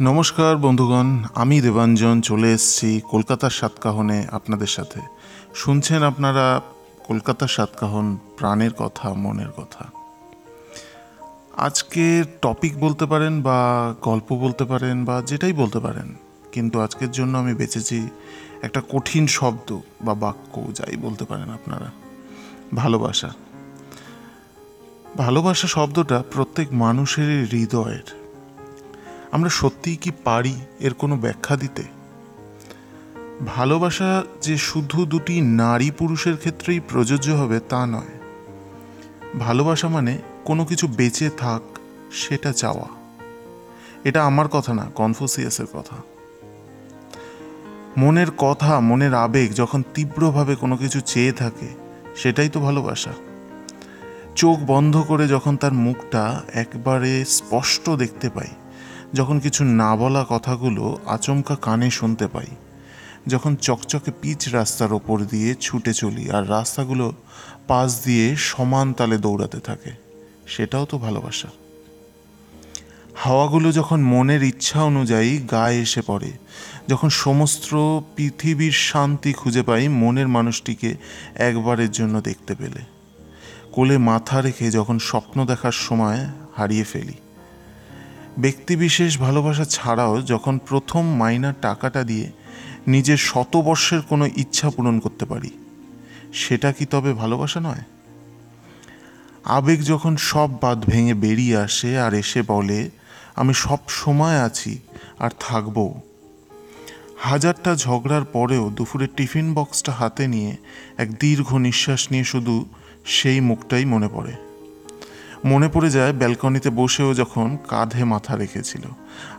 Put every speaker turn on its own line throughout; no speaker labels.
নমস্কার, বন্ধুগণ। আমি দেবাঞ্জন, চলে এসেছি কলকাতার সাতকাহনে আপনাদের সাথে। শুনছেন আপনারা কলকাতার সাতকাহন, প্রাণের কথা, মনের কথা। আজকের টপিক বলতে পারেন বা গল্প বলতে পারেন বা যেটাই বলতে পারেন, কিন্তু আজকের জন্য আমি বেঁচেছি একটা কঠিন শব্দ বা বাক্য, যাই বলতে পারেন আপনারা। ভালোবাসা। ভালোবাসা শব্দটা প্রত্যেক মানুষের হৃদয়ের আমরা সত্যিই কি পারি এর কোনো ব্যাখ্যা দিতে? ভালোবাসা যে শুধু দুটি নারী পুরুষের ক্ষেত্রেই প্রযোজ্য হবে তা নয়। ভালোবাসা মানে কোনো কিছু বেঁচে থাক, সেটা চাওয়া। এটা আমার কথা না, কনফুসিয়াসের কথা। মনের কথা, মনের আবেগ যখন তীব্রভাবে কোনো কিছু চেয়ে থাকে, সেটাই তো ভালোবাসা। চোখ বন্ধ করে যখন তার মুখটা একবারে স্পষ্ট দেখতে পাই যখন কিছু না বলা কথাগুলো আচমকা কানে শুনতে পাই, যখন চকচকে পিচ রাস্তার ওপর দিয়ে ছুটে চলি আর রাস্তাগুলো পাশ দিয়ে সমান তালে দৌড়াতে থাকে, সেটাও তো ভালোবাসা। হাওয়াগুলো যখন মনের ইচ্ছা অনুযায়ী গায়ে এসে পড়ে, যখন সমস্ত পৃথিবীর শান্তি খুঁজে পাই মনের মানুষটিকে একবারের জন্য দেখতে পেলে। কোলে মাথা রেখে যখন স্বপ্ন দেখার সময় হারিয়ে ফেলি ব্যক্তিবিশেষ ভালোবাসা ছাড়াও যখন প্রথম মাইনার টাকাটা দিয়ে নিজের শতবর্ষের কোনো ইচ্ছা পূরণ করতে পারি, সেটা কি তবে ভালোবাসা নয়? আবেগ যখন সব বাদ ভেঙে বেরিয়ে আসে আর এসে বলে, আমি সব সময় আছি আর থাকব। হাজারটা ঝগড়ার পরেও দুপুরে টিফিন বক্সটা হাতে নিয়ে এক দীর্ঘ নিঃশ্বাস নিয়ে শুধু সেই মুখটাই মনে পড়ে। মনে পড়ে যায় ব্যালকনিতে বসেও যখন কাঁধে মাথা রেখেছিল,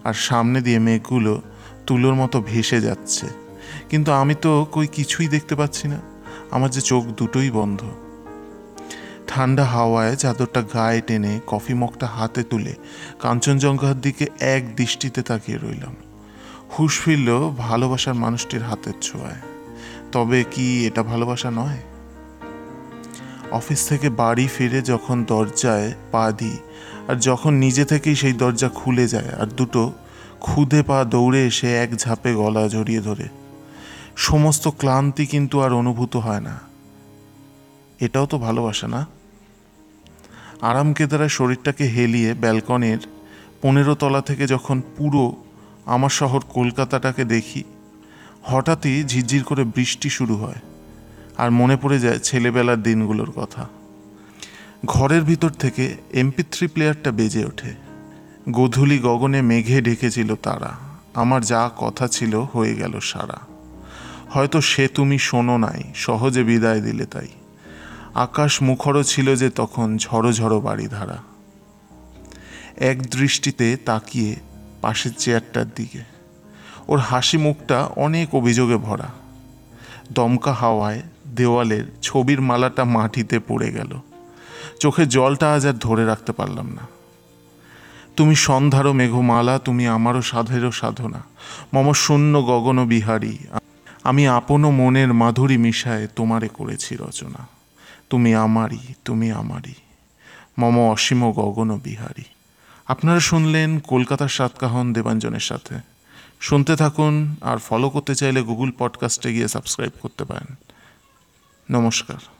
আর সামনে দিয়ে মেঘগুলো তুলোর মতো ভেসে যাচ্ছে। কিন্তু আমি তো কই কিছুই দেখতে পাচ্ছি না। আমার যে চোখ দুটোই বন্ধ। ঠান্ডা হাওয়ায় চাদরটা গায়ে টেনে কফি মগটা হাতে তুলে কাঞ্চনজঙ্ঘার দিকে এক দৃষ্টিতে তাকিয়ে রইলাম। হুশ ফিরল ভালোবাসার মানুষটির হাতের ছোঁয়ায়। তবে কি এটা ভালোবাসা নয়? অফিস থেকে বাড়ি ফিরে যখন দরজায় পা দিই, আর যখন নিজে থেকেই সেই দরজা খুলে যায়, আর দুটো খুদে পা দৌড়ে এসে এক ঝাপে গলা জড়িয়ে ধরে। সমস্ত ক্লান্তি কিন্তু আর অনুভূত হয় না। এটাও তো ভালোবাসা না? আরাম কেদারা শরীরটাকে হেলিয়ে ব্যালকনির পনেরো তলা থেকে যখন পুরো আমার শহর কলকাতাটাকে দেখি, হঠাৎই ঝিরঝির করে বৃষ্টি শুরু হয়। আর মনে পড়ে যায় ছেলেবেলার দিনগুলোর কথা। ঘরের ভিতর থেকে এমপি থ্রি প্লেয়ারটা বেজে ওঠে। গোধূলি গগনে মেঘে ঢেকেছিল তারা। আমার যা কথা ছিল হয়ে গেল সারা। হয়তো সে তুমি শোনো নাই, সহজে বিদায় দিলে তাই। আকাশ মুখরও ছিল যে তখন ঝড়ো ঝড়ো বাড়ি ধারা এক দৃষ্টিতে তাকিয়ে পাশের চেয়ারটার দিকে। ওর হাসি মুখটা অনেক অভিযোগে ভরা। দমকা হাওয়ায় দেওয়ালের ছবির মালাটা মাটিতে পড়ে গেল। চোখে জলটা আজ আর ধরে রাখতে পারলাম না। তুমি সন্ধ্যারও মেঘমালা, তুমি আমারও সাধেরও সাধনা। মম শূন্য গগন বিহারী, আমি আপনও মনের মাধুরী মিশায় তোমারে করেছি রচনা। তুমি আমারই তুমি আমারই। মম অসীম গগন বিহারী। আপনারা শুনলেন কলকাতার সাতকাহন দেবাঞ্জনের সাথে। শুনতে থাকুন আর ফলো করতে চাইলে গুগল পডকাস্টে গিয়ে সাবস্ক্রাইব করতে পারেন। নমস্কার।